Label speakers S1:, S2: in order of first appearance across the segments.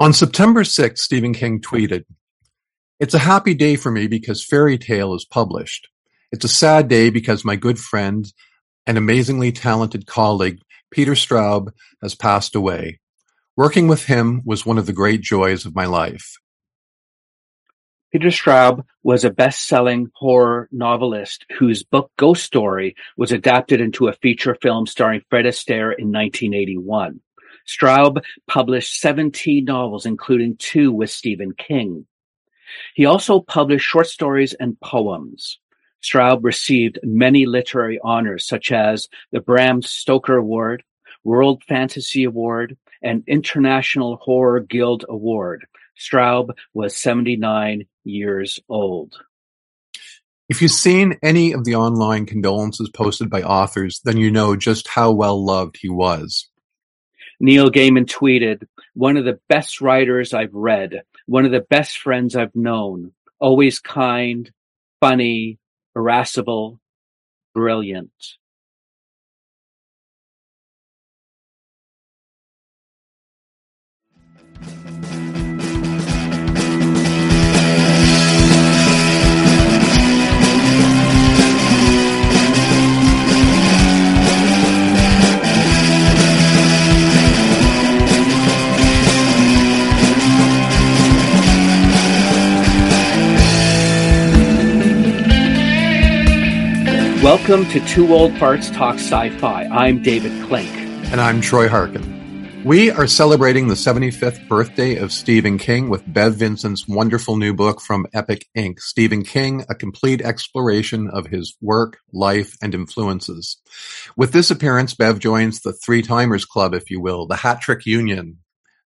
S1: On September sixth, Stephen King tweeted, It's a happy day for me because Fairy Tale is published. It's a sad day because my good friend and amazingly talented colleague, Peter Straub, has passed away. Working with him was one of the great joys of my life.
S2: Peter Straub was a best-selling horror novelist whose book Ghost Story was adapted into a feature film starring Fred Astaire in 1981. Straub published 17 novels, including two with Stephen King. He also published short stories and poems. Straub received many literary honors such as the Bram Stoker Award, World Fantasy Award, and International Horror Guild Award. Straub was 79 years old.
S1: If you've seen any of the online condolences posted by authors, then you know just how well loved he was.
S2: Neil Gaiman tweeted, one of the best writers I've read, one of the best friends I've known, always kind, funny, irascible, brilliant. Welcome to Two Old Farts Talk Sci-Fi. I'm David Klink.
S1: And I'm Troy Harkin. We are celebrating the 75th birthday of Stephen King with Bev Vincent's wonderful new book from Epic Ink. Stephen King, a complete exploration of his work, life, and influences. With this appearance, Bev joins the Three Timers Club, if you will, the Hat Trick Union.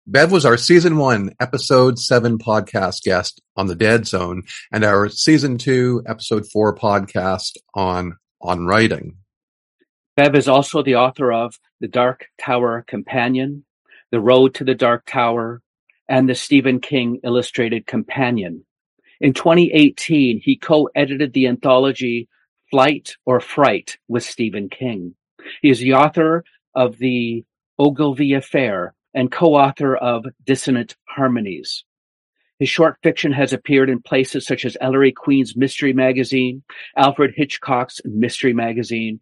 S1: Bev was our season one, episode seven podcast guest on the Dead Zone and our season two, episode four podcast on on writing.
S2: Bev is also the author of The Dark Tower Companion, The Road to the Dark Tower, and the Stephen King Illustrated Companion. In 2018, he co-edited the anthology Flight or Fright with Stephen King. He is the author of The Ogilvie Affair and co-author of Dissonant Harmonies. His short fiction has appeared in places such as Ellery Queen's Mystery Magazine, Alfred Hitchcock's Mystery Magazine,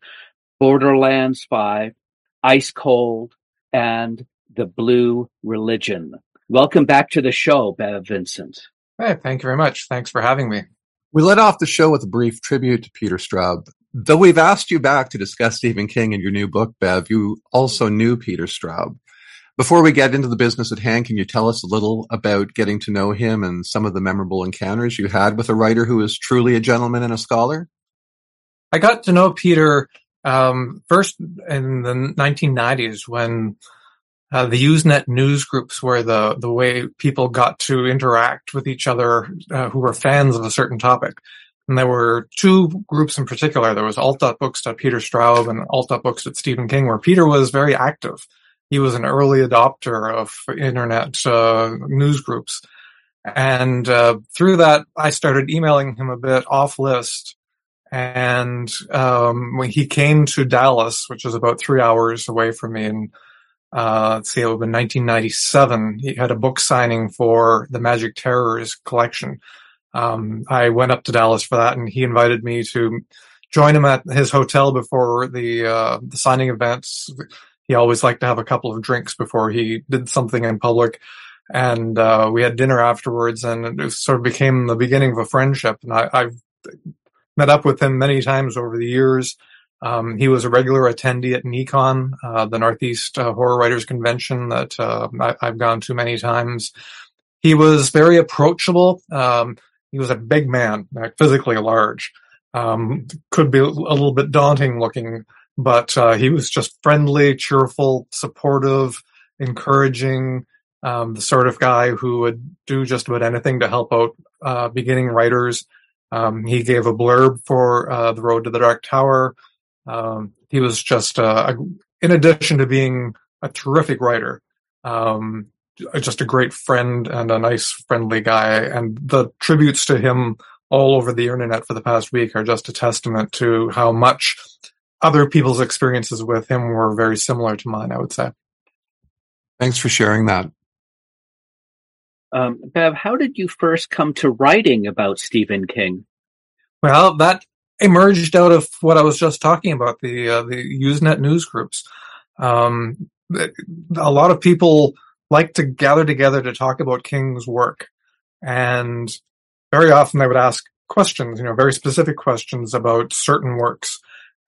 S2: Borderlands 5, Ice Cold, and The Blue Religion. Welcome back to the show, Bev Vincent.
S3: Hey, thank you very much. Thanks for having me.
S1: We let off the show with a brief tribute to Peter Straub. Though we've asked you back to discuss Stephen King and your new book, Bev, you also knew Peter Straub. Before we get into the business at hand, can you tell us a little about getting to know him and some of the memorable encounters you had with a writer who is truly a gentleman and a scholar?
S3: I got to know Peter um, first in the 1990s when uh, the Usenet news groups were the the way people got to interact with each other uh, who were fans of a certain topic. And there were two groups in particular. There was alt.books.peter Straub and alt.books at Stephen King, where Peter was very active he was an early adopter of internet uh, news groups. And uh, through that, I started emailing him a bit off list. And um, when he came to Dallas, which is about three hours away from me, and uh, let's see, it was in 1997, he had a book signing for the Magic Terrors collection. Um, I went up to Dallas for that, and he invited me to join him at his hotel before the uh, the signing events he always liked to have a couple of drinks before he did something in public. And uh, we had dinner afterwards, and it sort of became the beginning of a friendship. And I, have met up with him many times over the years. Um, he was a regular attendee at NECON, uh, the Northeast uh, Horror Writers Convention that uh, I, have gone to many times. He was very approachable. Um, he was a big man, physically large. Um, could be a little bit daunting looking but uh, he was just friendly, cheerful, supportive, encouraging, um, the sort of guy who would do just about anything to help out uh, beginning writers. Um, he gave a blurb for uh, The Road to the Dark Tower. Um, he was just, uh, a, in addition to being a terrific writer, um, just a great friend and a nice, friendly guy. And the tributes to him all over the internet for the past week are just a testament to how much other people's experiences with him were very similar to mine, I would say.
S1: Thanks for sharing that.
S2: Um, Bev, how did you first come to writing about Stephen King?
S3: Well, that emerged out of what I was just talking about the uh, the Usenet news groups. Um, a lot of people like to gather together to talk about King's work, and very often they would ask questions, you know, very specific questions about certain works.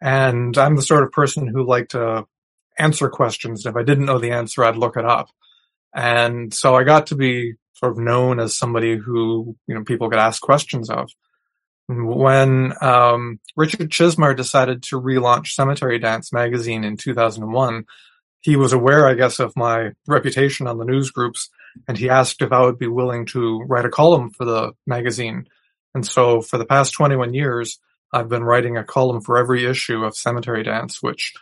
S3: And I'm the sort of person who liked to answer questions. If I didn't know the answer, I'd look it up. And so I got to be sort of known as somebody who, you know, people could ask questions of. When um, Richard Chizmar decided to relaunch Cemetery Dance magazine in 2001, he was aware, I guess, of my reputation on the news groups, and he asked if I would be willing to write a column for the magazine. And so for the past 21 years, I've been writing a column for every issue of Cemetery Dance, which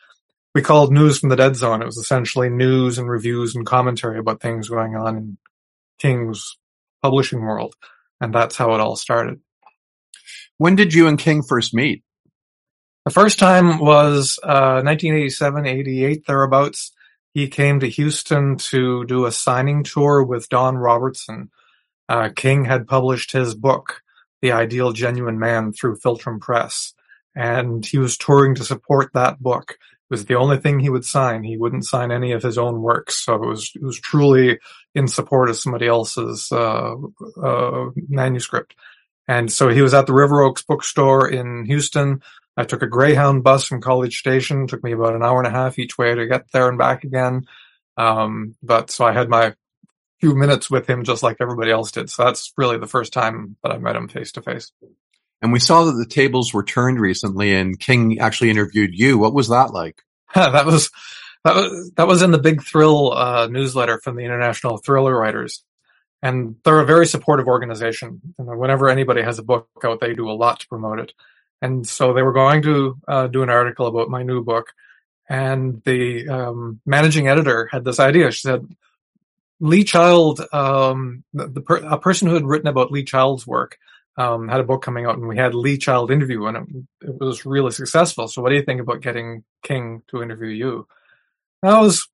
S3: we called News from the Dead Zone. It was essentially news and reviews and commentary about things going on in King's publishing world. And that's how it all started.
S1: When did you and King first meet?
S3: The first time was uh, 1987, 88, thereabouts. He came to Houston to do a signing tour with Don Robertson. Uh, King had published his book, The Ideal Genuine Man, through Philtrum Press, and he was touring to support that book It was the only thing he would sign. He wouldn't sign any of his own works. So it was, it was truly in support of somebody else's, uh, uh, manuscript. And so he was at the River Oaks bookstore in Houston. I took a Greyhound bus from College Station. It took me about an hour and a half each way to get there and back again. Um, but so I had my few minutes with him just like everybody else did. So that's really the first time that I met him face to face.
S1: And we saw that the tables were turned recently and King actually interviewed you. What was that like?
S3: that was, that was, that was in the Big Thrill, uh, newsletter from the International Thriller Writers. And they're a very supportive organization. And whenever anybody has a book out, they do a lot to promote it. And so they were going to uh, do an article about my new book. And the um, managing editor had this idea. She said, Lee Child, um, the, per- a person who had written about Lee Child's work, um, had a book coming out and we had Lee Child interview and it, it, was really successful. So what do you think about getting King to interview you? That was,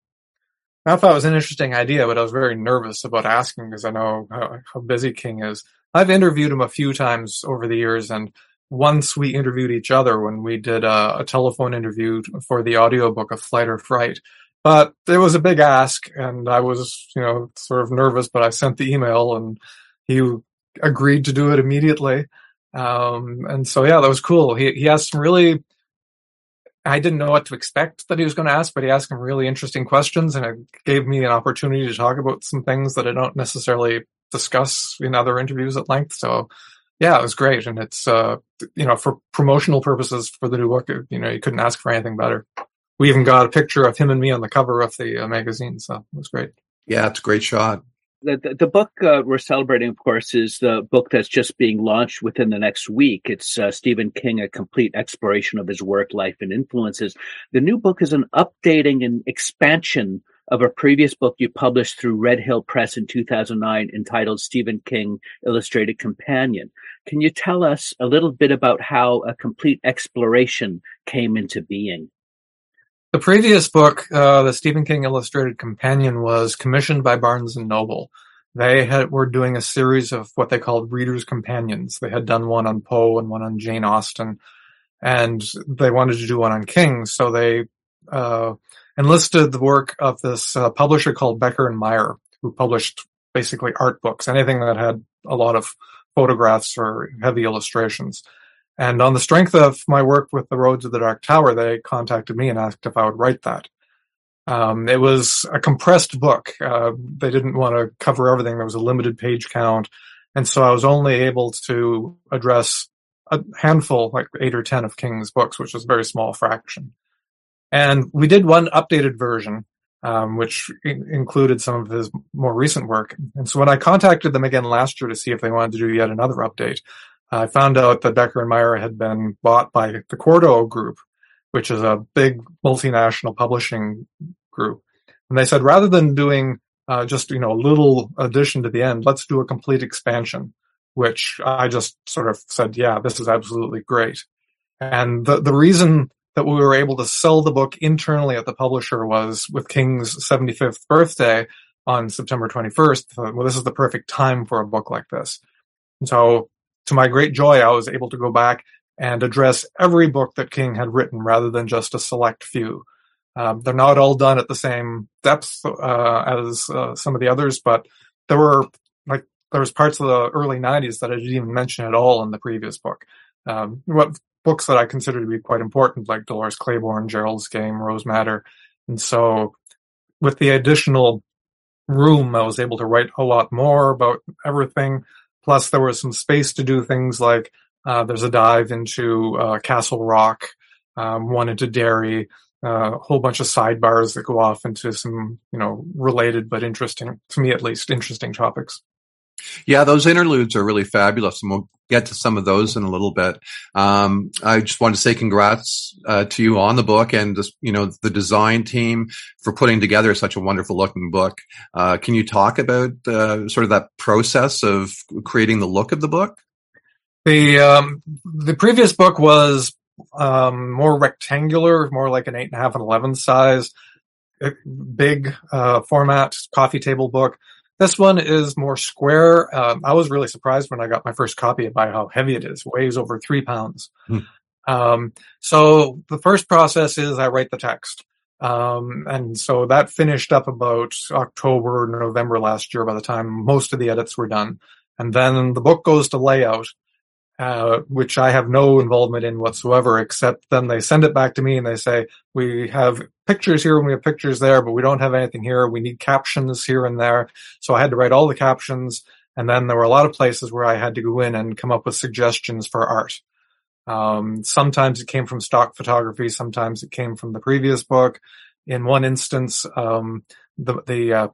S3: I thought it was an interesting idea, but I was very nervous about asking because I know how, how, busy King is. I've interviewed him a few times over the years and once we interviewed each other when we did a, a telephone interview for the audiobook of Flight or Fright. But it was a big ask and I was, you know, sort of nervous, but I sent the email and he agreed to do it immediately. Um, and so yeah, that was cool. He he asked some really I didn't know what to expect that he was going to ask, but he asked some really interesting questions and it gave me an opportunity to talk about some things that I don't necessarily discuss in other interviews at length. So yeah, it was great. And it's, uh, you know, for promotional purposes for the new book, you know, you couldn't ask for anything better. We even got a picture of him and me on the cover of the uh, magazine. So it was great.
S1: Yeah, it's a great shot
S2: the, the, the book uh, we're celebrating, of course, is the book that's just being launched within the next week. It's uh, Stephen King, a complete exploration of his work, life, and influences. The new book is an updating and expansion of a previous book you published through Red Hill Press in 2009 entitled Stephen King Illustrated Companion. Can you tell us a little bit about how a complete exploration came into being?
S3: The previous book, uh, the Stephen King Illustrated Companion, was commissioned by Barnes and Noble. They had, were doing a series of what they called Reader's Companions. They had done one on Poe and one on Jane Austen, and they wanted to do one on King, so they uh, enlisted the work of this uh, publisher called Becker and Mayer, who published basically art books, anything that had a lot of photographs or heavy illustrations. And on the strength of my work with The Roads of the Dark Tower, they contacted me and asked if I would write that. Um, it was a compressed book. Uh, they didn't want to cover everything. There was a limited page count. And so I was only able to address a handful, like eight or 10 of King's books, which was a very small fraction. And we did one updated version, um, which in- included some of his more recent work. And so when I contacted them again last year to see if they wanted to do yet another update, I found out that Becker and Mayer had been bought by the Quarto Group, which is a big multinational publishing group. And they said, rather than doing uh, just you know a little addition to the end, let's do a complete expansion. Which I just sort of said, yeah, this is absolutely great. And the the reason that we were able to sell the book internally at the publisher was with King's 75th birthday. on September 21st. Well, this is the perfect time for a book like this. And so to my great joy, I was able to go back and address every book that King had written rather than just a select few. Um, they're not all done at the same depth uh, as uh, some of the others, but there were like there was parts of the early '90s that I didn't even mention at all in the previous book. Um, what books that I consider to be quite important, like Dolores Claiborne, Gerald's Game, Rose Madder, and so with the additional room, I was able to write a lot more about everything. Plus, there was some space to do things like uh, there's a dive into uh, Castle Rock, um, one into Derry, uh, a whole bunch of sidebars that go off into some, you know, related but interesting, to me at least, interesting topics.
S1: Yeah, those interludes are really fabulous, and we'll get to some of those in a little bit. Um, I just want to say congrats uh, to you on the book and just, you know the design team for putting together such a wonderful looking book. Uh, can you talk about uh, sort of that process of creating the look of the book?
S3: The um, the previous book was um, more rectangular, more like an eight and a half and eleven size, big uh, format coffee table book. This one is more square. Um, I was really surprised when I got my first copy by how heavy it is. It weighs over three pounds. Hmm. Um, so the first process is I write the text. Um, and so that finished up about October, November last year by the time most of the edits were done. And then the book goes to layout uh, which I have no involvement in whatsoever, except then they send it back to me and they say, we have pictures here and we have pictures there, but we don't have anything here. We need captions here and there. So I had to write all the captions. And then there were a lot of places where I had to go in and come up with suggestions for art. Um, sometimes it came from stock photography. Sometimes it came from the previous book. In one instance, um, the the uh,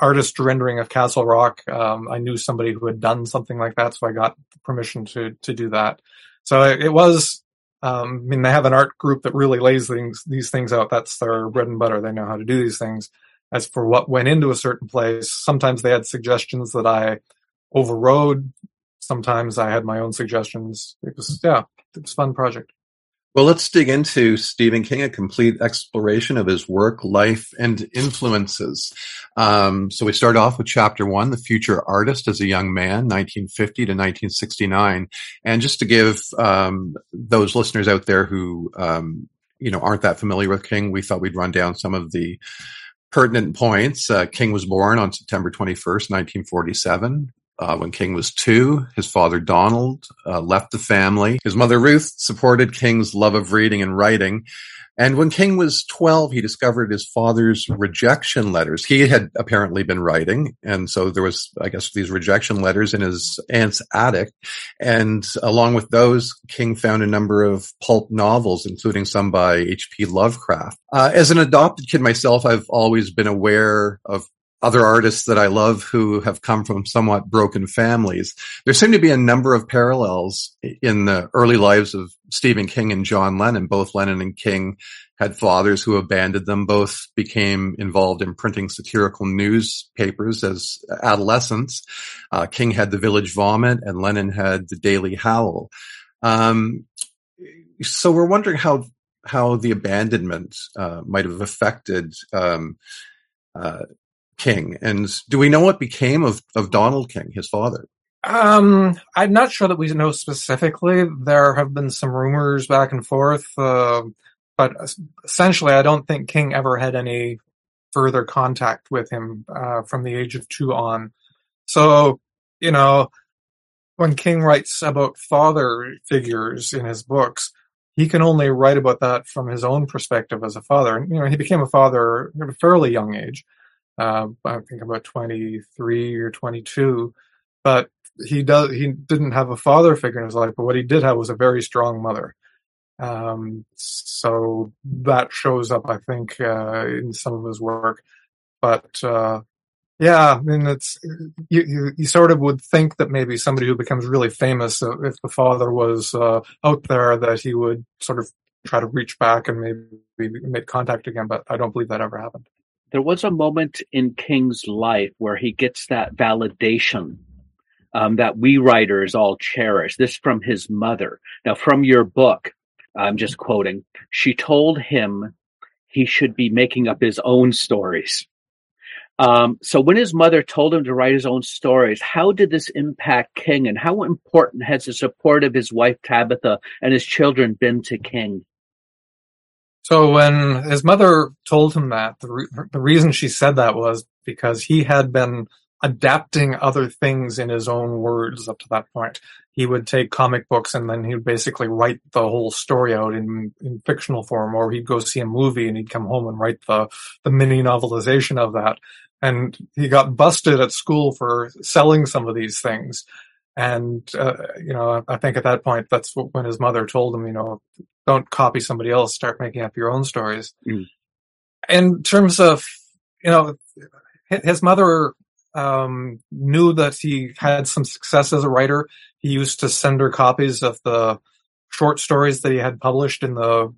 S3: artist rendering of Castle Rock. Um, I knew somebody who had done something like that, so I got permission to to do that. So it, was. Um, I mean, they have an art group that really lays things these things out. That's their bread and butter. They know how to do these things. As for what went into a certain place, sometimes they had suggestions that I overrode. Sometimes I had my own suggestions. It was yeah, it was fun project.
S1: Well, let's dig into Stephen King, a complete exploration of his work, life, and influences. Um, so we start off with chapter one, The Future Artist as a Young Man, 1950 to 1969. And just to give um, those listeners out there who, um, you know, aren't that familiar with King, we thought we'd run down some of the pertinent points. Uh, King was born on September 21st, 1947. Uh, when King was two, his father Donald uh, left the family. His mother Ruth supported King's love of reading and writing. And when King was 12, he discovered his father's rejection letters. He had apparently been writing. And so there was, I guess, these rejection letters in his aunt's attic. And along with those, King found a number of pulp novels, including some by H.P. Lovecraft. Uh, as an adopted kid myself, I've always been aware of other artists that I love who have come from somewhat broken families. There seem to be a number of parallels in the early lives of Stephen King and John Lennon. Both Lennon and King had fathers who abandoned them. Both became involved in printing satirical newspapers as adolescents. Uh, King had the Village Vomit and Lennon had the Daily Howl. Um, so we're wondering how how the abandonment uh, might have affected um, uh, King. And do we know what became of, of Donald King, his father?
S3: Um, I'm not sure that we know specifically. There have been some rumors back and forth, uh, but essentially, I don't think King ever had any further contact with him uh, from the age of two on. So, you know, when King writes about father figures in his books, he can only write about that from his own perspective as a father. And, You know, he became a father at a fairly young age uh, I think about 23 or 22, but he does, he didn't have a father figure in his life, but what he did have was a very strong mother. Um, so that shows up, I think, uh, in some of his work, but, uh, yeah, I mean, it's, you, you, you, sort of would think that maybe somebody who becomes really famous, uh, if the father was, uh, out there, that he would sort of try to reach back and maybe make contact again, but I don't believe that ever happened
S2: there was a moment in King's life where he gets that validation um, that we writers all cherish. This from his mother. Now, from your book, I'm just quoting, she told him he should be making up his own stories. Um, so when his mother told him to write his own stories, how did this impact King and how important has the support of his wife Tabitha and his children been to King?
S3: So when his mother told him that, the, re- the reason she said that was because he had been adapting other things in his own words up to that point. He would take comic books and then he would basically write the whole story out in, in fictional form, or he'd go see a movie and he'd come home and write the, the mini novelization of that. And he got busted at school for selling some of these things. And, uh, you know, I think at that point, that's when his mother told him, you know, don't copy somebody else, start making up your own stories. Mm. In terms of, you know, his mother um, knew that he had some success as a writer. He used to send her copies of the short stories that he had published in the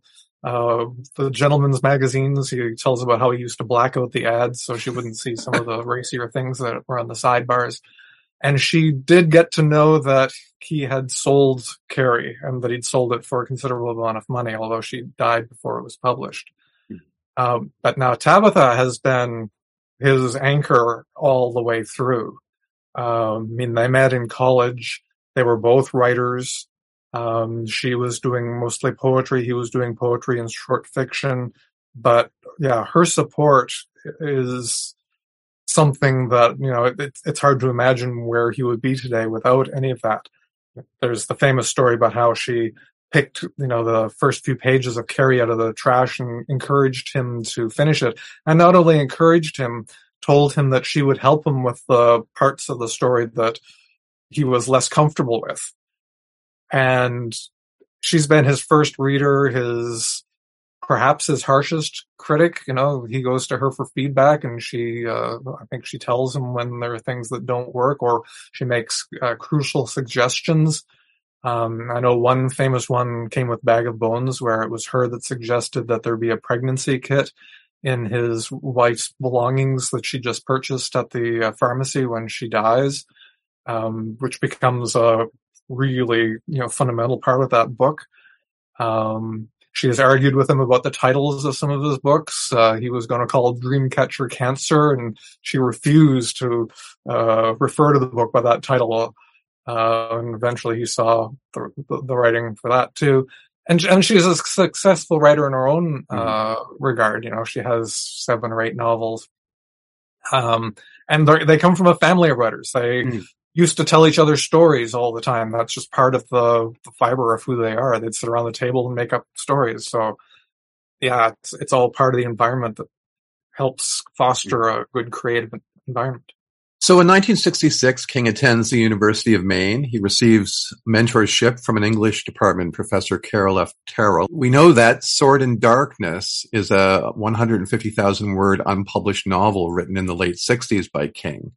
S3: uh, the gentleman's magazines. He tells about how he used to black out the ads so she wouldn't see some of the racier things that were on the sidebars. And she did get to know that he had sold Carrie and that he'd sold it for a considerable amount of money, although she died before it was published. Mm-hmm. Um, but now Tabitha has been his anchor all the way through. Um, I mean, they met in college. They were both writers. Um, she was doing mostly poetry. He was doing poetry and short fiction. But yeah, her support is something that, you know, it, it's hard to imagine where he would be today without any of that. There's the famous story about how she picked, you know, the first few pages of Carrie out of the trash and encouraged him to finish it. And not only encouraged him, told him that she would help him with the parts of the story that he was less comfortable with. And she's been his first reader, his perhaps his harshest critic. You know, he goes to her for feedback and she, uh, I think she tells him when there are things that don't work or she makes uh, crucial suggestions. Um, I know one famous one came with Bag of Bones, where it was her that suggested that there be a pregnancy kit in his wife's belongings that she just purchased at the uh, pharmacy when she dies, um, which becomes a really you know fundamental part of that book. Um, she has argued with him about the titles of some of his books. Uh, he was going to call Dreamcatcher Cancer, and she refused to uh, refer to the book by that title. Uh, and eventually he saw the, the, the, writing for that too. And, and she's a successful writer in her own, mm-hmm. uh, regard. You know, she has seven or eight novels. Um, and they come from a family of writers. They mm. Used to tell each other stories all the time. That's just part of the, the fiber of who they are. They'd sit around the table and make up stories. So yeah, it's, it's all part of the environment that helps foster a good creative environment.
S1: So in 1966, King attends the University of Maine. He receives mentorship from an English department professor, Carroll F. Terrell. We know that Sword in Darkness is a 150,000 word unpublished novel written in the late 60s by King,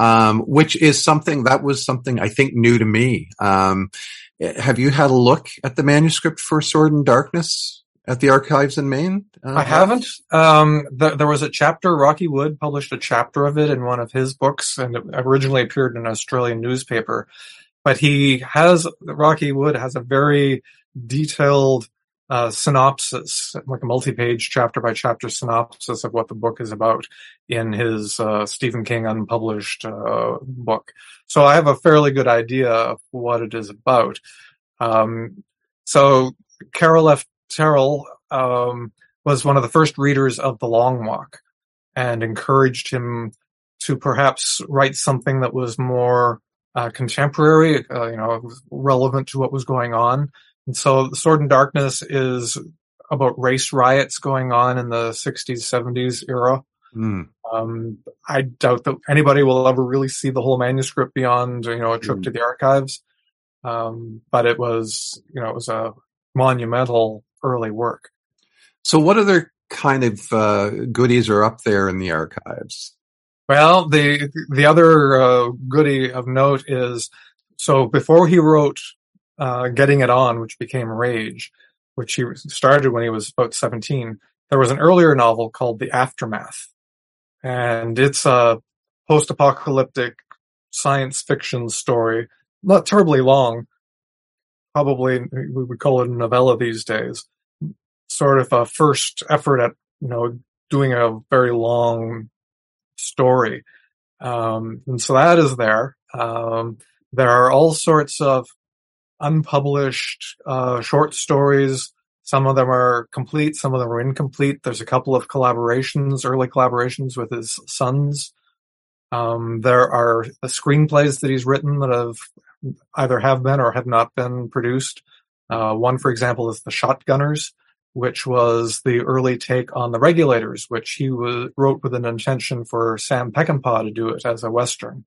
S1: um, which is something that was something I think new to me. Um, have you had a look at the manuscript for Sword in Darkness? At the archives in Maine?
S3: Uh, I haven't. Um, th- there was a chapter. Rocky Wood published a chapter of it in one of his books, and it originally appeared in an Australian newspaper. But he has Rocky Wood has a very detailed uh, synopsis, like a multi-page chapter by chapter synopsis of what the book is about in his uh, Stephen King unpublished uh, book. So I have a fairly good idea of what it is about. Um, so Carroll F. Terrell um, was one of the first readers of The Long Walk and encouraged him to perhaps write something that was more uh, contemporary, uh, you know, relevant to what was going on. And so The Sword in Darkness is about race riots going on in the 60s, 70s era. Mm. Um, I doubt that anybody will ever really see the whole manuscript beyond, you know, a trip mm. to the archives. Um, but it was, you know, it was a monumental early work.
S1: So, what other kind of uh, goodies are up there in the archives?
S3: Well, the the other uh, goodie of note is so before he wrote uh, "Getting It On," which became Rage, which he started when he was about seventeen. There was an earlier novel called "The Aftermath," and it's a post-apocalyptic science fiction story, not terribly long. Probably we would call it a novella these days sort of a first effort at you know doing a very long story. Um, and so that is there. Um, there are all sorts of unpublished uh, short stories. Some of them are complete, some of them are incomplete. There's a couple of collaborations, early collaborations with his sons. Um, there are screenplays that he's written that have either have been or have not been produced. Uh, one, for example, is The Shotgunners, which was the early take on The Regulators, which he was, wrote with an intention for Sam Peckinpah to do it as a Western.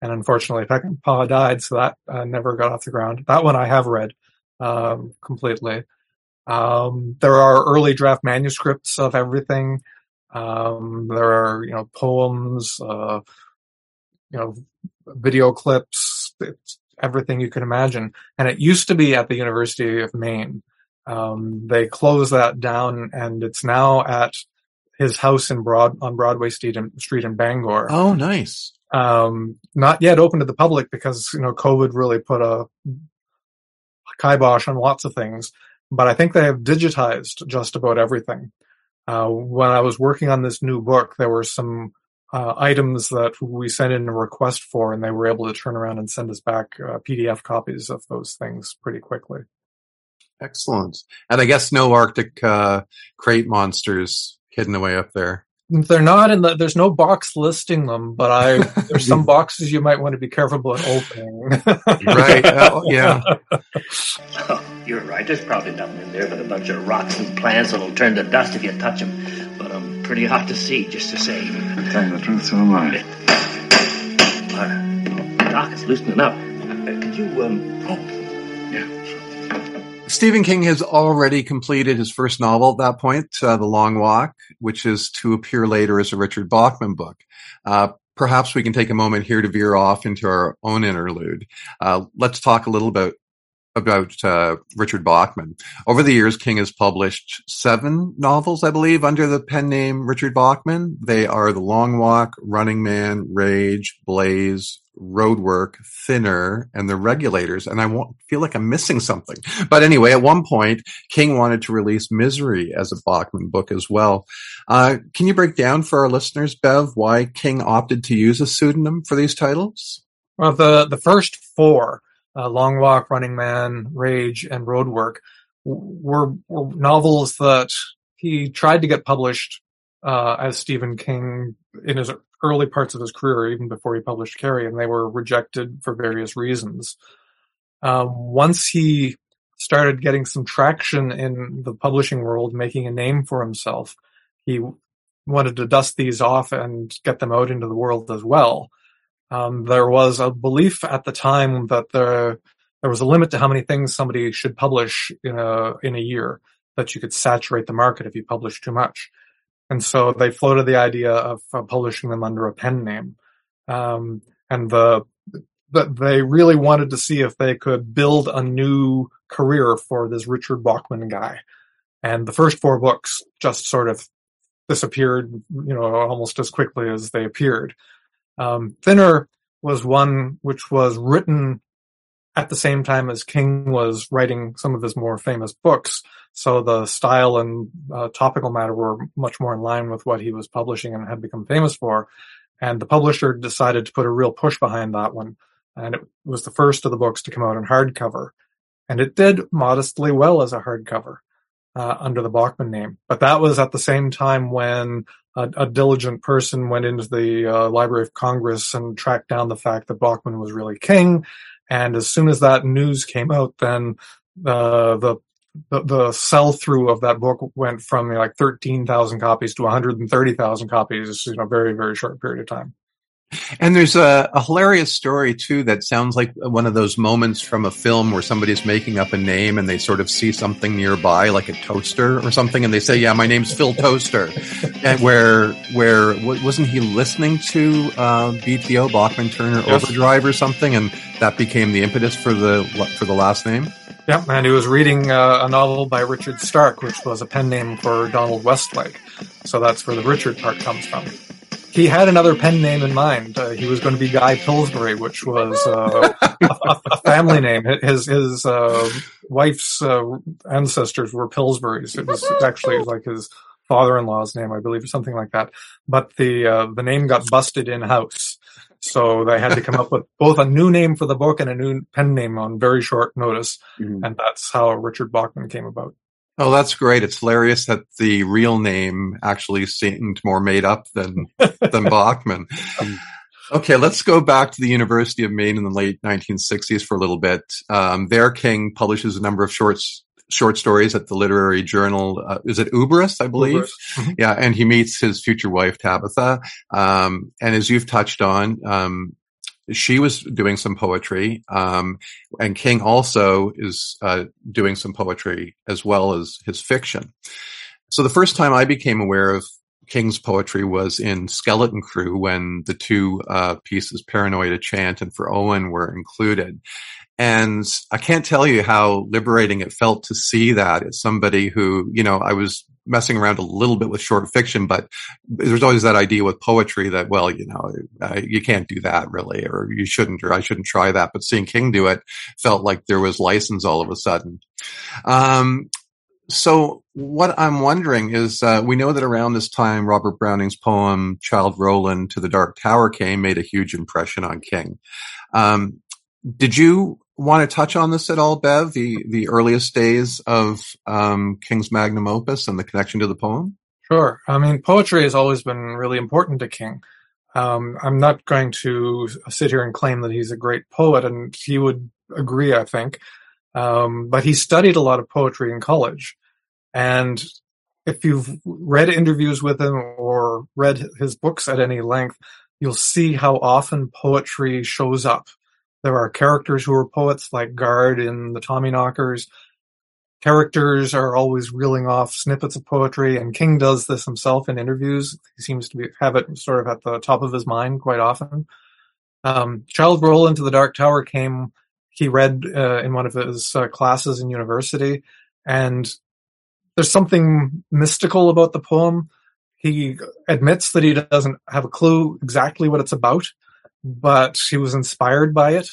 S3: And unfortunately, Peckinpah died, so that uh, never got off the ground. That one I have read um, completely. Um, there are early draft manuscripts of everything. Um, there are, you know, poems, uh, you know, video clips, everything you can imagine. And it used to be at the University of Maine. Um, they closed that down and it's now at his house in Broad, on Broadway Street in, Street in Bangor.
S1: Oh, nice.
S3: Um, not yet open to the public because, you know, COVID really put a kibosh on lots of things, but I think they have digitized just about everything. Uh, when I was working on this new book, there were some uh, items that we sent in a request for, and they were able to turn around and send us back uh, PDF copies of those things pretty quickly.
S1: Excellent. And I guess no Arctic uh, crate monsters hidden away up there.
S3: They're not in the. There's no box listing them, but I there's some boxes you might want to be careful about opening.
S1: right. Uh, yeah.
S4: Oh, you're right. There's probably nothing in there but a bunch of rocks and plants that'll turn to dust if you touch them. But I'm pretty hot to see, just to say.
S5: To tell you the truth, so am I.
S4: Uh, Doc is loosening up. Uh, could you um? Oh,
S1: Stephen King has already completed his first novel at that point, uh, The Long Walk, which is to appear later as a Richard Bachman book. Uh, perhaps we can take a moment here to veer off into our own interlude. Uh, let's talk a little bit about uh, Richard Bachman. Over the years, King has published seven novels, I believe, under the pen name Richard Bachman. They are The Long Walk, Running Man, Rage, Blaze, Roadwork, Thinner, and The Regulators. And I feel like I'm missing something. But anyway, at one point, King wanted to release Misery as a Bachman book as well. Uh, can you break down for our listeners, Bev, why King opted to use a pseudonym for these titles?
S3: Well, the, the first four uh, Long Walk, Running Man, Rage, and Roadwork were, were novels that he tried to get published uh, as Stephen King in his early parts of his career, even before he published Carrie, and they were rejected for various reasons. Um, once he started getting some traction in the publishing world, making a name for himself, he wanted to dust these off and get them out into the world as well. Um, there was a belief at the time that there there was a limit to how many things somebody should publish in a in a year. That you could saturate the market if you publish too much, and so they floated the idea of uh, publishing them under a pen name. Um, and the that they really wanted to see if they could build a new career for this Richard Bachman guy. And the first four books just sort of disappeared, you know, almost as quickly as they appeared. Um, Thinner was one which was written at the same time as King was writing some of his more famous books. So the style and uh, topical matter were much more in line with what he was publishing and had become famous for. And the publisher decided to put a real push behind that one. And it was the first of the books to come out in hardcover. And it did modestly well as a hardcover uh, under the Bachman name. But that was at the same time when a, a diligent person went into the uh, Library of Congress and tracked down the fact that Bachman was really king. And as soon as that news came out, then uh, the the, the sell through of that book went from you know, like 13,000 copies to 130,000 copies in a very, very short period of time.
S1: And there's a, a, hilarious story too that sounds like one of those moments from a film where somebody's making up a name and they sort of see something nearby, like a toaster or something, and they say, "Yeah, my name's Phil Toaster." and where where wasn't he listening to uh, BTO Bachman Turner yes. Overdrive or something, and that became the impetus for the for the last name?
S3: Yeah, and he was reading uh, a novel by Richard Stark, which was a pen name for Donald Westlake. So that's where the Richard part comes from he had another pen name in mind. Uh, he was going to be Guy Pillsbury, which was uh, a, a, family name. His his uh, wife's uh, ancestors were Pillsburys. It was actually like his father-in-law's name, I believe, or something like that. But the uh, the name got busted in house, so they had to come up with both a new name for the book and a new pen name on very short notice, mm-hmm. and that's how Richard Bachman came about.
S1: Oh, that's great! It's hilarious that the real name actually seemed more made up than than Bachman. Okay, let's go back to the University of Maine in the late 1960s for a little bit. Um, there, King publishes a number of shorts short stories at the literary journal. Uh, is it Ubris, I believe? Mm-hmm. Yeah, and he meets his future wife Tabitha. Um, and as you've touched on, um, she was doing some poetry, um, and King also is uh, doing some poetry as well as his fiction. So the first time I became aware of King's poetry was in Skeleton Crew when the two uh, pieces, Paranoid a Chant and For Owen, were included. And I can't tell you how liberating it felt to see that as somebody who, you know, I was messing around a little bit with short fiction, but there's always that idea with poetry that, well, you know, you can't do that really, or you shouldn't, or I shouldn't try that. But seeing King do it felt like there was license all of a sudden. Um, so what I'm wondering is, uh, we know that around this time, Robert Browning's poem "Childe Roland to the Dark Tower" came, made a huge impression on King. Um, did you want to touch on this at all, Bev? The the earliest days of um, King's magnum opus and the connection to the poem.
S3: Sure. I mean, poetry has always been really important to King. Um, I'm not going to sit here and claim that he's a great poet, and he would agree, I think. Um, but he studied a lot of poetry in college. And if you've read interviews with him or read his books at any length, you'll see how often poetry shows up. There are characters who are poets like Gard in the Tommyknockers. Characters are always reeling off snippets of poetry, and King does this himself in interviews. He seems to be, have it sort of at the top of his mind quite often. Um, Childe Roland to the Dark Tower came, he read uh, in one of his uh, classes in university, and there's something mystical about the poem. He admits that he doesn't have a clue exactly what it's about, but he was inspired by it.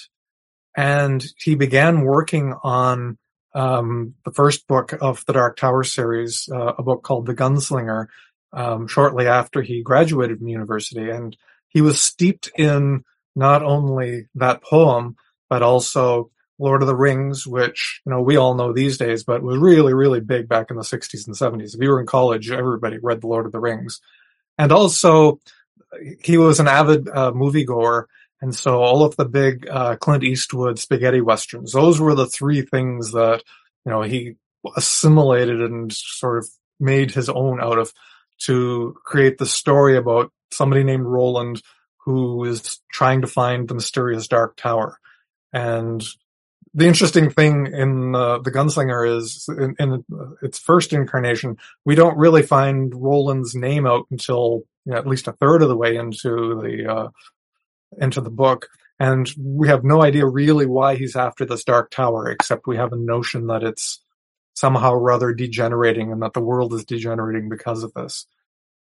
S3: And he began working on um, the first book of the Dark Tower series, uh, a book called The Gunslinger, um, shortly after he graduated from university. And he was steeped in not only that poem, but also Lord of the Rings, which, you know, we all know these days, but was really, really big back in the 60s and 70s. If you were in college, everybody read The Lord of the Rings. And also, he was an avid uh, moviegoer. And so all of the big uh, Clint Eastwood spaghetti westerns, those were the three things that, you know, he assimilated and sort of made his own out of to create the story about somebody named Roland who is trying to find the mysterious Dark Tower. And the interesting thing in uh, the Gunslinger is in, in, its first incarnation, we don't really find Roland's name out until you know, at least a third of the way into the uh, into the book, and we have no idea really why he's after this Dark Tower, except we have a notion that it's somehow rather degenerating and that the world is degenerating because of this.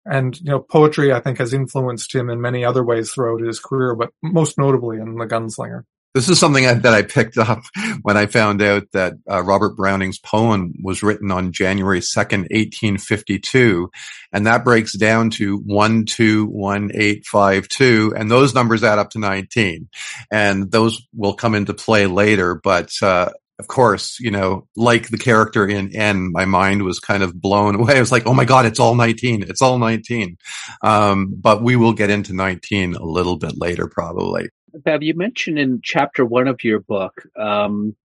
S3: And you know, poetry I think has influenced him in many other ways throughout his career, but most notably in the Gunslinger.
S1: This is something that I picked up when I found out that uh, Robert Browning's poem was written on January 2nd, 1852. And that breaks down to 121852. And those numbers add up to 19. And those will come into play later. But, uh, of course, you know, like the character in N, my mind was kind of blown away. I was like, oh my God, it's all 19. It's all 19. Um, but we will get into 19 a little bit later, probably.
S2: Bev, you mentioned in chapter one of your book, um,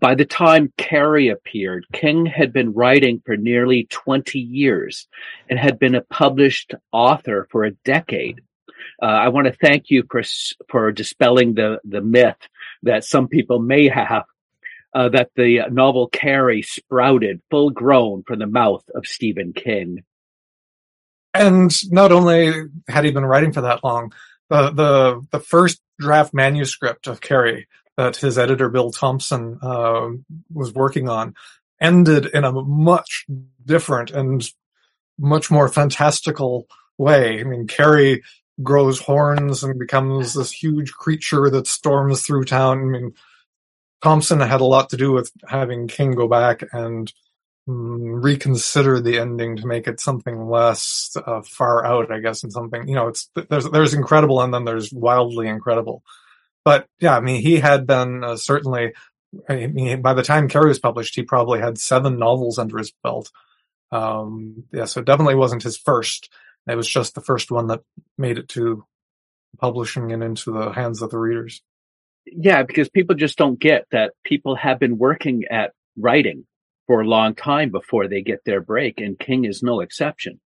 S2: by the time Carrie appeared, King had been writing for nearly 20 years and had been a published author for a decade. Uh, I want to thank you for for dispelling the the myth that some people may have uh, that the novel Carrie sprouted full grown from the mouth of Stephen King.
S3: And not only had he been writing for that long, the the the first draft manuscript of Carrie that his editor Bill Thompson uh, was working on ended in a much different and much more fantastical way. I mean, Carrie grows horns and becomes this huge creature that storms through town. I mean, Thompson had a lot to do with having King go back and reconsider the ending to make it something less uh, far out, I guess, and something you know, it's there's there's incredible and then there's wildly incredible. But yeah, I mean, he had been uh, certainly. I mean, by the time Carrie was published, he probably had seven novels under his belt. Um, yeah, so it definitely wasn't his first. It was just the first one that made it to publishing and into the hands of the readers.
S2: Yeah, because people just don't get that people have been working at writing for a long time before they get their break, and King is no exception.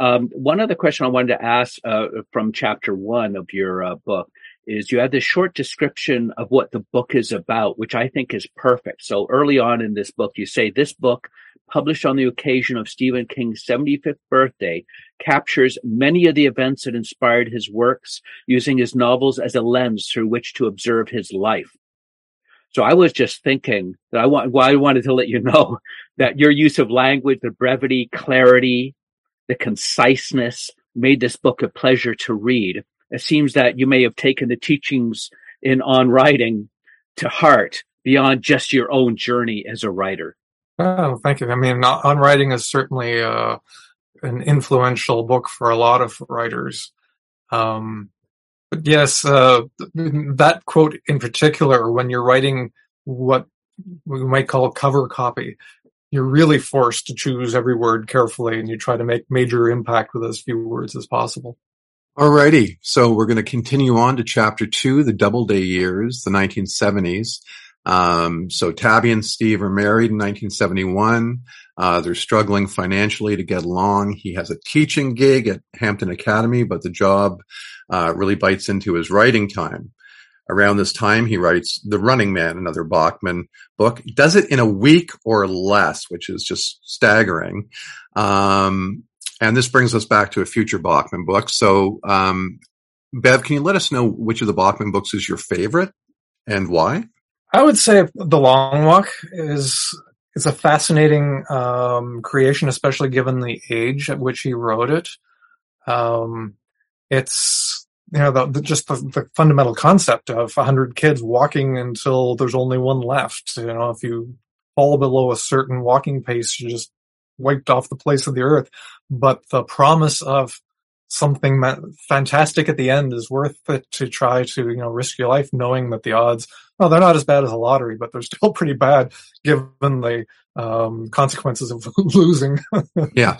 S2: Um, one other question I wanted to ask uh, from chapter one of your uh, book is you have this short description of what the book is about, which I think is perfect. So early on in this book, you say this book, published on the occasion of Stephen King's 75th birthday, captures many of the events that inspired his works, using his novels as a lens through which to observe his life. So I was just thinking that I want, well, I wanted to let you know that your use of language, the brevity, clarity, the conciseness made this book a pleasure to read. It seems that you may have taken the teachings in on writing to heart beyond just your own journey as a writer.
S3: Oh, thank you. I mean, on writing is certainly uh, an influential book for a lot of writers. Um, yes, uh, that quote in particular, when you're writing what we might call cover copy, you're really forced to choose every word carefully and you try to make major impact with as few words as possible.
S1: Alrighty. So we're going to continue on to chapter two, the Doubleday years, the 1970s. Um, so Tabby and Steve are married in 1971. Uh, they're struggling financially to get along. He has a teaching gig at Hampton Academy, but the job uh, really bites into his writing time. Around this time, he writes The Running Man, another Bachman book. He does it in a week or less, which is just staggering. Um, and this brings us back to a future Bachman book. So, um, Bev, can you let us know which of the Bachman books is your favorite and why?
S3: I would say The Long Walk is it's a fascinating um, creation, especially given the age at which he wrote it. Um, it's you know the, the, just the, the, fundamental concept of a hundred kids walking until there's only one left. You know, if you fall below a certain walking pace, you're just wiped off the place of the earth. But the promise of something fantastic at the end is worth it to try to, you know, risk your life knowing that the odds, well, they're not as bad as a lottery, but they're still pretty bad given the um, consequences of losing.
S1: yeah.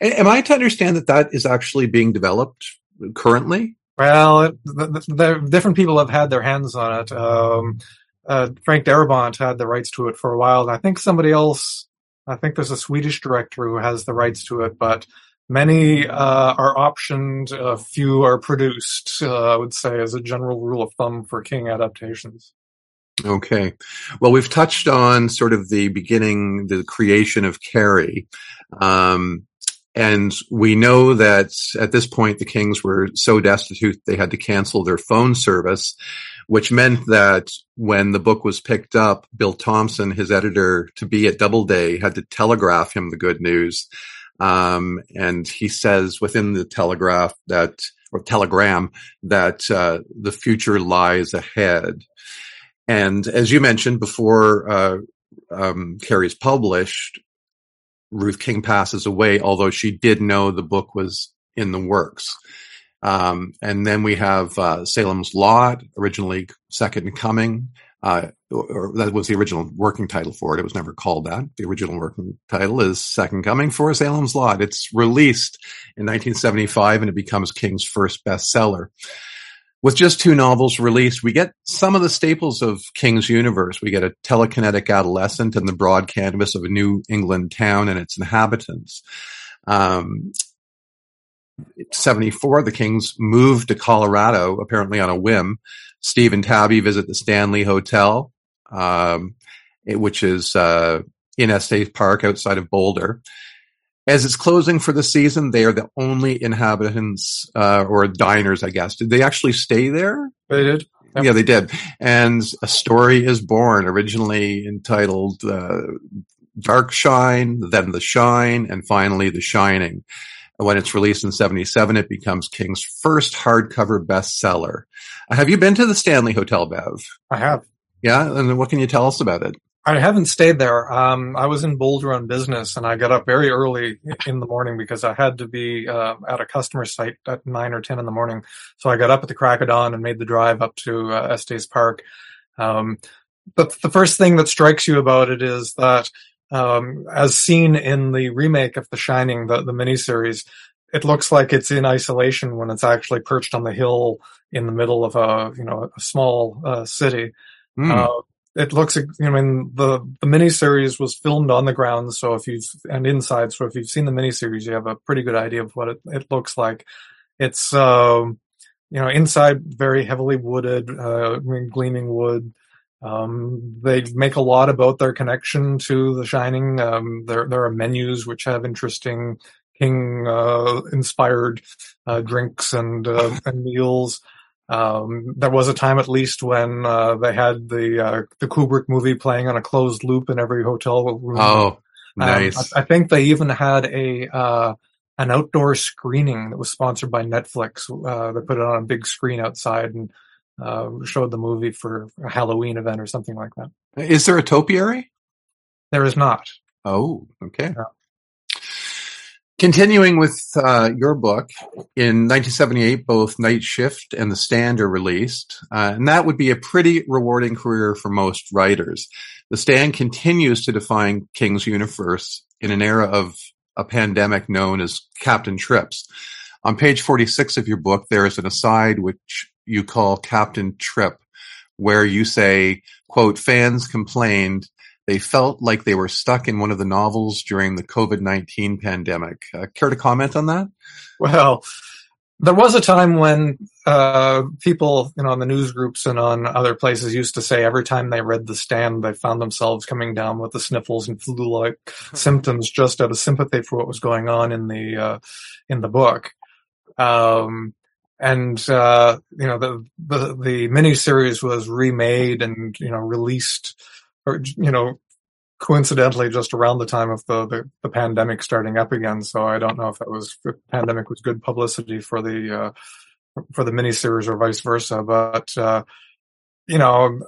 S1: Am I to understand that that is actually being developed currently?
S3: Well, it, the, the, different people have had their hands on it. Um, uh, Frank Darabont had the rights to it for a while. And I think somebody else I think there's a Swedish director who has the rights to it, but many uh, are optioned, a few are produced. Uh, I would say, as a general rule of thumb for King adaptations.
S1: Okay. Well, we've touched on sort of the beginning, the creation of Carrie. Um, and we know that at this point, the Kings were so destitute they had to cancel their phone service which meant that when the book was picked up, Bill Thompson, his editor to be at Doubleday, had to telegraph him the good news. Um, and he says within the telegraph that, or telegram, that uh, the future lies ahead. And as you mentioned before, uh, um, Carrie's published, Ruth King passes away, although she did know the book was in the works. Um, and then we have uh, Salem's Lot, originally Second Coming. Uh, or, that was the original working title for it. It was never called that. The original working title is Second Coming for Salem's Lot. It's released in 1975 and it becomes King's first bestseller. With just two novels released, we get some of the staples of King's universe. We get a telekinetic adolescent and the broad canvas of a New England town and its inhabitants. Um, 74, the Kings moved to Colorado, apparently on a whim. Steve and Tabby visit the Stanley Hotel, um, which is uh, in Estes Park outside of Boulder. As it's closing for the season, they are the only inhabitants uh, or diners, I guess. Did they actually stay there?
S3: They did.
S1: Yep. Yeah, they did. And a story is born, originally entitled uh, Dark Shine, then The Shine, and finally The Shining. When it's released in 77, it becomes King's first hardcover bestseller. Have you been to the Stanley Hotel, Bev?
S3: I have.
S1: Yeah. And what can you tell us about it?
S3: I haven't stayed there. Um, I was in Boulder on business and I got up very early in the morning because I had to be uh, at a customer site at nine or 10 in the morning. So I got up at the crack of dawn and made the drive up to uh, Estes Park. Um, but the first thing that strikes you about it is that, um, as seen in the remake of The Shining, the, the miniseries, it looks like it's in isolation when it's actually perched on the hill in the middle of a, you know, a small uh, city. Mm. Uh, it looks, I mean, the, the miniseries was filmed on the ground. So if you've, and inside, so if you've seen the miniseries, you have a pretty good idea of what it, it looks like. It's, um, you know, inside very heavily wooded, uh, gleaming wood. Um, they make a lot about their connection to The Shining. Um, there, there are menus which have interesting King, uh, inspired, uh, drinks and, uh, and meals. Um, there was a time at least when uh, they had the uh, the Kubrick movie playing on a closed loop in every hotel room.
S1: Oh, nice!
S3: Um, I, I, think they even had a uh, an outdoor screening that was sponsored by Netflix. Uh, they put it on a big screen outside and uh, showed the movie for a Halloween event or something like that.
S1: Is there a topiary?
S3: There is not.
S1: Oh, okay. Continuing with uh, your book, in 1978, both Night Shift and The Stand are released, uh, and that would be a pretty rewarding career for most writers. The Stand continues to define King's universe in an era of a pandemic known as Captain Trips. On page 46 of your book, there is an aside which you call Captain Trip, where you say, quote, fans complained they felt like they were stuck in one of the novels during the COVID-19 pandemic. Uh, care to comment on that?
S3: Well, there was a time when uh, people, you know, on the news groups and on other places used to say every time they read The Stand, they found themselves coming down with the sniffles and flu-like hmm. symptoms just out of sympathy for what was going on in the uh, in the book. Um, and uh, you know, the the the miniseries was remade and you know released or you know, coincidentally just around the time of the, the, the pandemic starting up again. So I don't know if that was the pandemic was good publicity for the uh, for the miniseries or vice versa. But uh, you know,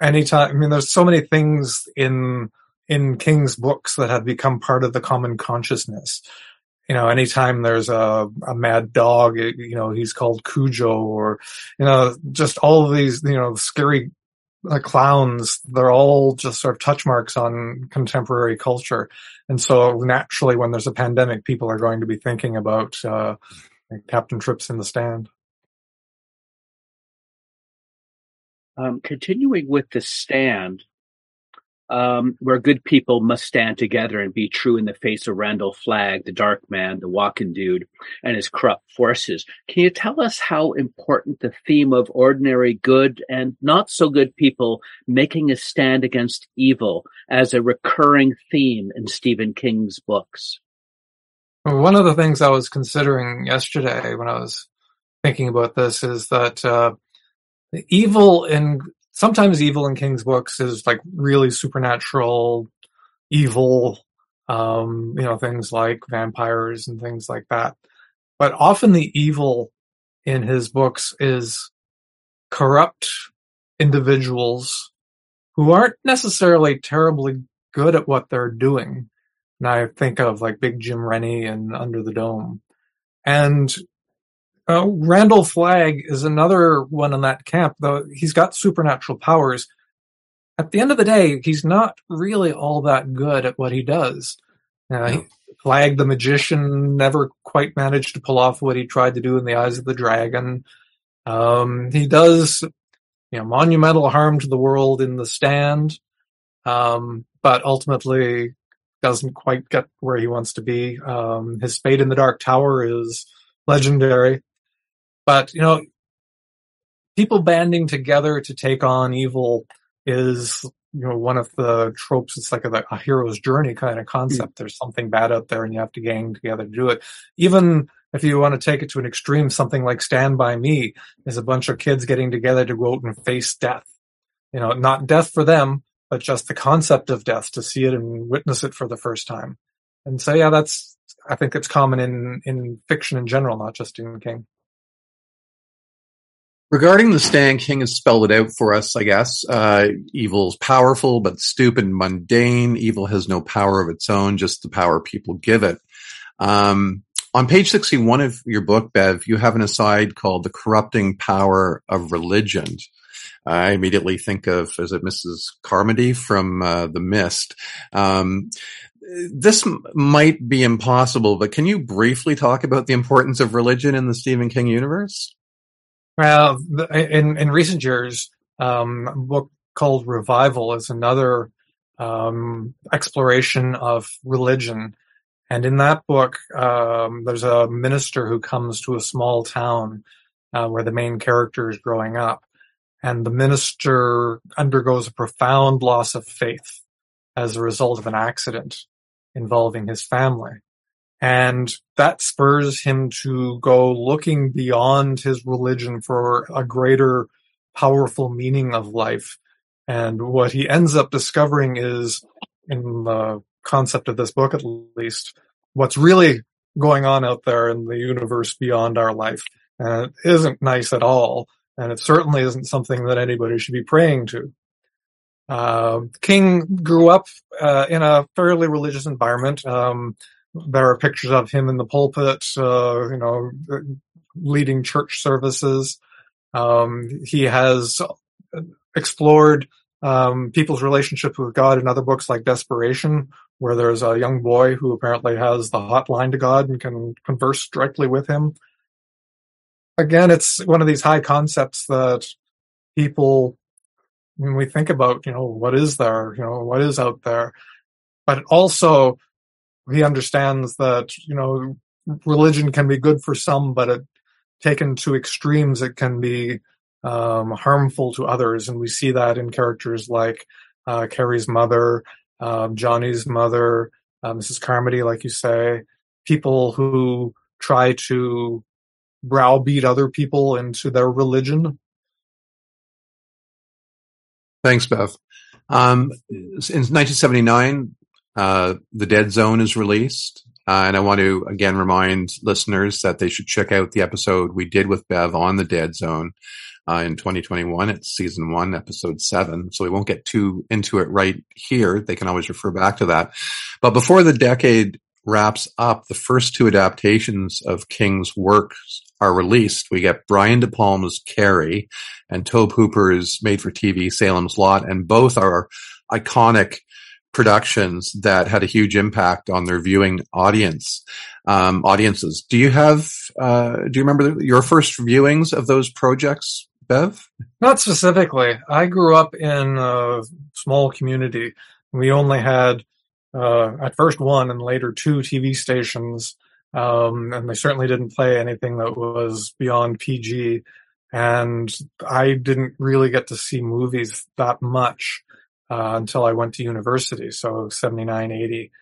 S3: anytime I mean, there's so many things in in King's books that have become part of the common consciousness. You know, anytime there's a, a mad dog, you know, he's called Cujo or, you know, just all of these, you know, scary the clowns, they're all just sort of touch marks on contemporary culture. And so naturally, when there's a pandemic, people are going to be thinking about uh, Captain Trips in the Stand.
S2: Um, continuing with the stand, um, where good people must stand together and be true in the face of Randall Flagg, the dark man, the walking dude, and his corrupt forces. Can you tell us how important the theme of ordinary good and not so good people making a stand against evil as a recurring theme in Stephen King's books?
S3: One of the things I was considering yesterday when I was thinking about this is that uh, the evil in sometimes evil in King's books is like really supernatural evil, um, you know, things like vampires and things like that. But often the evil in his books is corrupt individuals who aren't necessarily terribly good at what they're doing. And I think of like Big Jim Rennie and Under the Dome. And uh, Randall Flagg is another one in that camp, though he's got supernatural powers. At the end of the day, he's not really all that good at what he does. Uh, Flagg the magician never quite managed to pull off what he tried to do in the Eyes of the Dragon. Um, he does, you know, monumental harm to the world in the stand, um, but ultimately doesn't quite get where he wants to be. Um, his Spade in the Dark Tower is legendary. But, you know, people banding together to take on evil is, you know, one of the tropes. It's like a, a hero's journey kind of concept. Mm. There's something bad out there and you have to gang together to do it. Even if you want to take it to an extreme, something like Stand By Me is a bunch of kids getting together to go out and face death. You know, not death for them, but just the concept of death to see it and witness it for the first time. And so, yeah, that's, I think it's common in, in fiction in general, not just in King.
S1: Regarding the Stand King has spelled it out for us, I guess. Uh, evil is powerful, but stupid and mundane. Evil has no power of its own, just the power people give it. Um, on page 61 of your book, Bev, you have an aside called The Corrupting Power of Religion. I immediately think of, is it Mrs. Carmody from uh, The Mist? Um, this m- might be impossible, but can you briefly talk about the importance of religion in the Stephen King universe?
S3: Well, in in recent years, um, a book called Revival is another um, exploration of religion, and in that book, um, there's a minister who comes to a small town uh, where the main character is growing up, and the minister undergoes a profound loss of faith as a result of an accident involving his family. And that spurs him to go looking beyond his religion for a greater powerful meaning of life. And what he ends up discovering is, in the concept of this book at least, what's really going on out there in the universe beyond our life. And it isn't nice at all. And it certainly isn't something that anybody should be praying to. Uh, King grew up uh, in a fairly religious environment. Um, there are pictures of him in the pulpit, uh, you know, leading church services. Um, he has explored um, people's relationship with God in other books like Desperation, where there's a young boy who apparently has the hotline to God and can converse directly with him. Again, it's one of these high concepts that people, when we think about, you know, what is there, you know, what is out there, but also he understands that you know religion can be good for some, but it, taken to extremes, it can be um, harmful to others, and we see that in characters like uh, Carrie's mother, um, Johnny's mother, uh, Mrs. Carmody, like you say, people who try to browbeat other people into their religion.
S1: Thanks, Bev. Um, in 1979, uh, the Dead Zone is released. Uh, and I want to again remind listeners that they should check out the episode we did with Bev on the Dead Zone uh, in 2021. It's season one, episode seven. So we won't get too into it right here. They can always refer back to that. But before the decade wraps up, the first two adaptations of King's works are released. We get Brian De Palma's Carrie and Tobe Hooper's made for TV Salem's Lot, and both are iconic productions that had a huge impact on their viewing audience um, audiences. Do you have? Uh, do you remember your first viewings of those projects, Bev?
S3: Not specifically. I grew up in a small community. We only had uh, at first one and later two TV stations, um, and they certainly didn't play anything that was beyond PG. And I didn't really get to see movies that much uh, until I went to university, so 79, 80.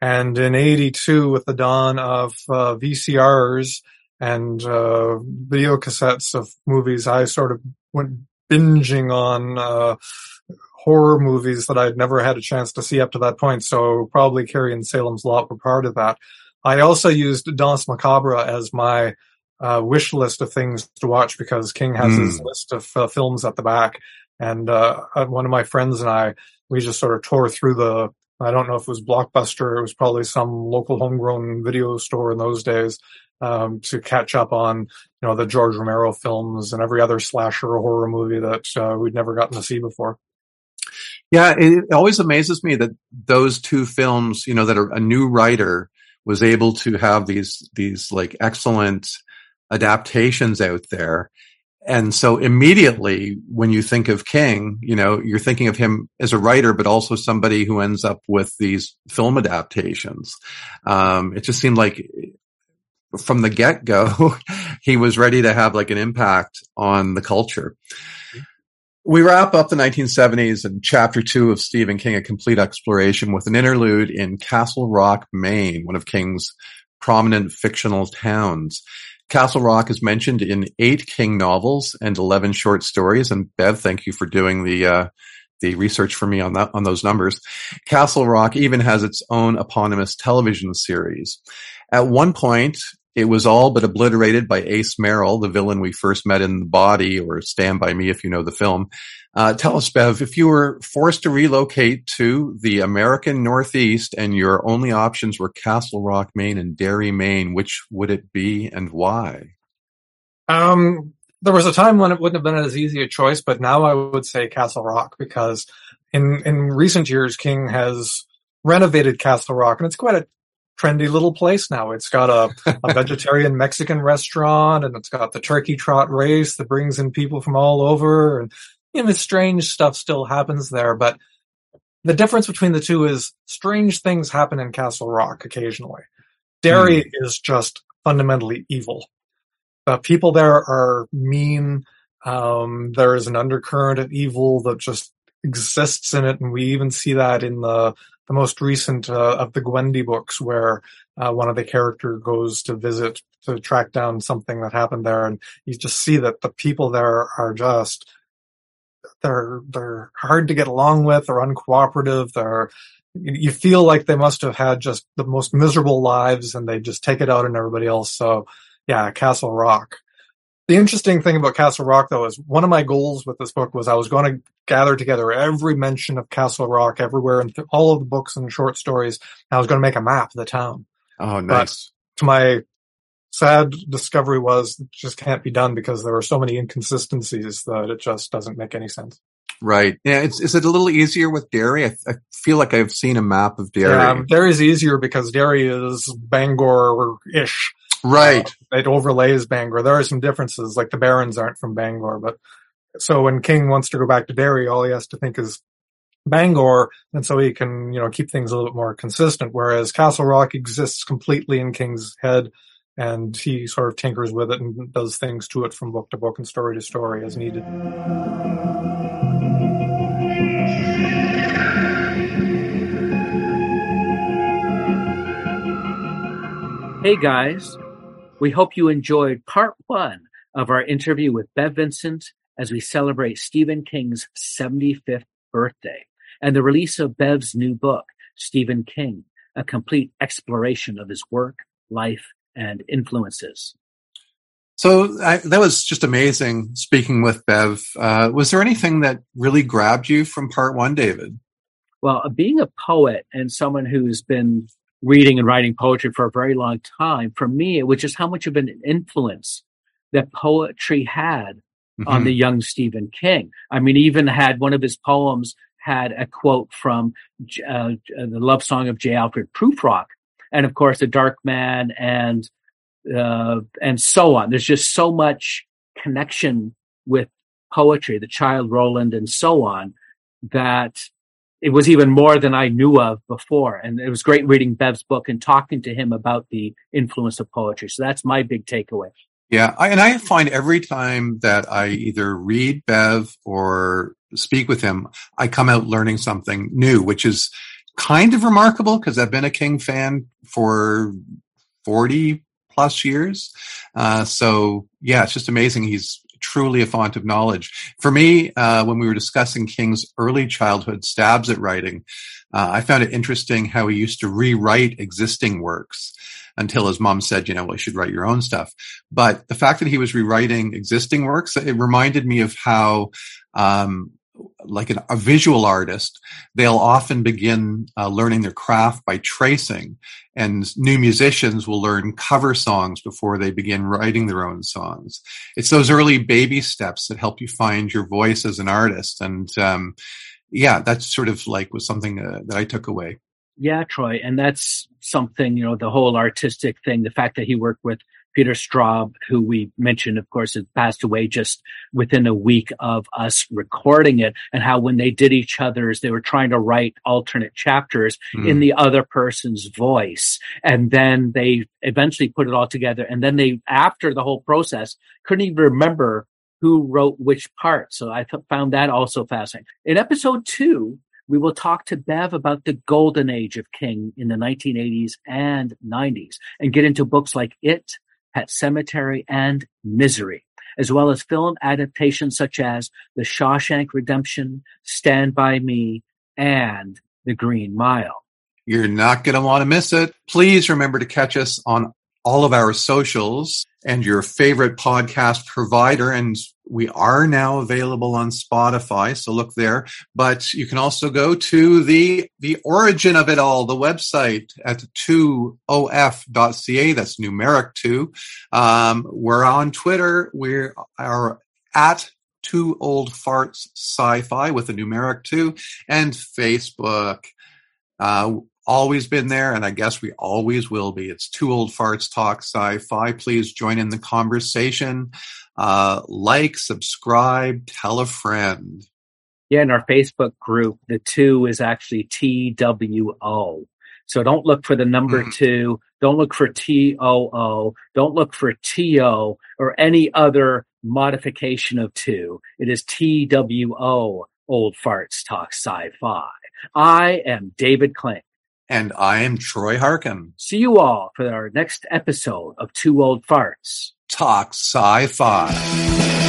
S3: And in 82, with the dawn of uh, VCRs and uh, video cassettes of movies, I sort of went binging on uh, horror movies that I'd never had a chance to see up to that point. So probably Carrie and Salem's Lot were part of that. I also used Danse Macabre as my uh, wish list of things to watch because King has mm. his list of uh, films at the back. And uh, uh, one of my friends and I, we just sort of tore through the. I don't know if it was Blockbuster. It was probably some local homegrown video store in those days um, to catch up on, you know, the George Romero films and every other slasher or horror movie that uh, we'd never gotten to see before.
S1: Yeah, it always amazes me that those two films, you know, that a new writer was able to have these these like excellent adaptations out there and so immediately when you think of King, you know, you're thinking of him as a writer, but also somebody who ends up with these film adaptations. Um, it just seemed like from the get go, he was ready to have like an impact on the culture. We wrap up the 1970s and chapter two of Stephen King, a complete exploration with an interlude in Castle Rock, Maine, one of King's prominent fictional towns. Castle Rock is mentioned in eight King novels and 11 short stories. And Bev, thank you for doing the, uh, the research for me on that, on those numbers. Castle Rock even has its own eponymous television series. At one point, It was all but obliterated by Ace Merrill, the villain we first met in The Body or Stand By Me if you know the film. Uh, tell us, Bev, if you were forced to relocate to the American Northeast and your only options were Castle Rock, Maine and Derry, Maine, which would it be and why?
S3: Um, there was a time when it wouldn't have been as easy a choice, but now I would say Castle Rock because in, in recent years, King has renovated Castle Rock and it's quite a trendy little place now. It's got a, a vegetarian Mexican restaurant and it's got the turkey trot race that brings in people from all over and you know, strange stuff still happens there, but the difference between the two is strange things happen in Castle Rock occasionally. Derry mm. is just fundamentally evil. The people there are mean. Um, there is an undercurrent of evil that just exists in it, and we even see that in the the most recent uh, of the Gwendy books, where uh, one of the character goes to visit to track down something that happened there, and you just see that the people there are just they're they're hard to get along with, they're uncooperative, they're you feel like they must have had just the most miserable lives and they just take it out on everybody else. So yeah, Castle Rock. The interesting thing about Castle Rock, though, is one of my goals with this book was I was going to gather together every mention of Castle Rock everywhere and th- all of the books and short stories. And I was going to make a map of the town.
S1: Oh, nice.
S3: But to my sad discovery was it just can't be done because there are so many inconsistencies that it just doesn't make any sense.
S1: Right. Yeah. It's, is it a little easier with Derry? I, I feel like I've seen a map of Derry. Yeah,
S3: is easier because Derry is Bangor-ish.
S1: Right.
S3: Uh, it overlays Bangor. There are some differences, like the Barrens aren't from Bangor, but so when King wants to go back to Derry, all he has to think is Bangor, and so he can, you know, keep things a little bit more consistent. Whereas Castle Rock exists completely in King's head, and he sort of tinkers with it and does things to it from book to book and story to story as needed.
S2: Hey guys, we hope you enjoyed part one of our interview with Bev Vincent as we celebrate Stephen King's 75th birthday and the release of Bev's new book, Stephen King, a complete exploration of his work, life, and influences.
S1: So I, that was just amazing speaking with Bev. Uh, was there anything that really grabbed you from part one, David?
S2: Well, being a poet and someone who's been reading and writing poetry for a very long time, for me, it was just how much of an influence that poetry had mm-hmm. on the young Stephen King. I mean, even had one of his poems had a quote from uh, the love song of J. Alfred Prufrock, and of course, The Dark Man, and uh, and so on. There's just so much connection with poetry, The Childe Roland, and so on, that it was even more than I knew of before. And it was great reading Bev's book and talking to him about the influence of poetry. So that's my big takeaway.
S1: Yeah. I, and I find every time that I either read Bev or speak with him, I come out learning something new, which is kind of remarkable because I've been a King fan for 40 plus years. Uh, so yeah, it's just amazing. He's truly a font of knowledge. For me, uh, when we were discussing King's early childhood stabs at writing, uh, I found it interesting how he used to rewrite existing works until his mom said, you know, well, you should write your own stuff. But the fact that he was rewriting existing works, it reminded me of how, um, like an, a visual artist, they'll often begin uh, learning their craft by tracing, and new musicians will learn cover songs before they begin writing their own songs. It's those early baby steps that help you find your voice as an artist, and um, yeah, that's sort of like was something uh, that I took away.
S2: Yeah, Troy, and that's something you know the whole artistic thing. The fact that he worked with Peter Straub, who we mentioned, of course, had passed away just within a week of us recording it, and how when they did each other's, they were trying to write alternate chapters mm. in the other person's voice. And then they eventually put it all together. And then they, after the whole process, couldn't even remember who wrote which part. So I th- found that also fascinating. In episode two, we will talk to Bev about the golden age of King in the 1980s and 90s and get into books like It, Pet Sematary, and Misery, as well as film adaptations such as The Shawshank Redemption, Stand By Me, and The Green Mile.
S1: You're not going to want to miss it. Please remember to catch us on all of our socials and your favorite podcast provider. And we are now available on Spotify. So look there, but you can also go to the, the origin of it all, the website at 2of.ca. That's numeric two. Um, we're on Twitter. We are at two old farts sci-fi with a numeric two and Facebook. Uh, always been there, and I guess we always will be. It's Two Old Farts Talk Sci-Fi. Please join in the conversation. Uh, like, subscribe, tell a friend.
S2: Yeah, in our Facebook group, the two is actually T W O. So don't look for the number mm. two. Don't look for TOO. Don't look for TO or any other modification of two. It is T W O. Old Farts Talk Sci-Fi. I am David Kling.
S1: And I am Troy Harkin.
S2: See you all for our next episode of Two Old Farts.
S1: Talk Sci Fi.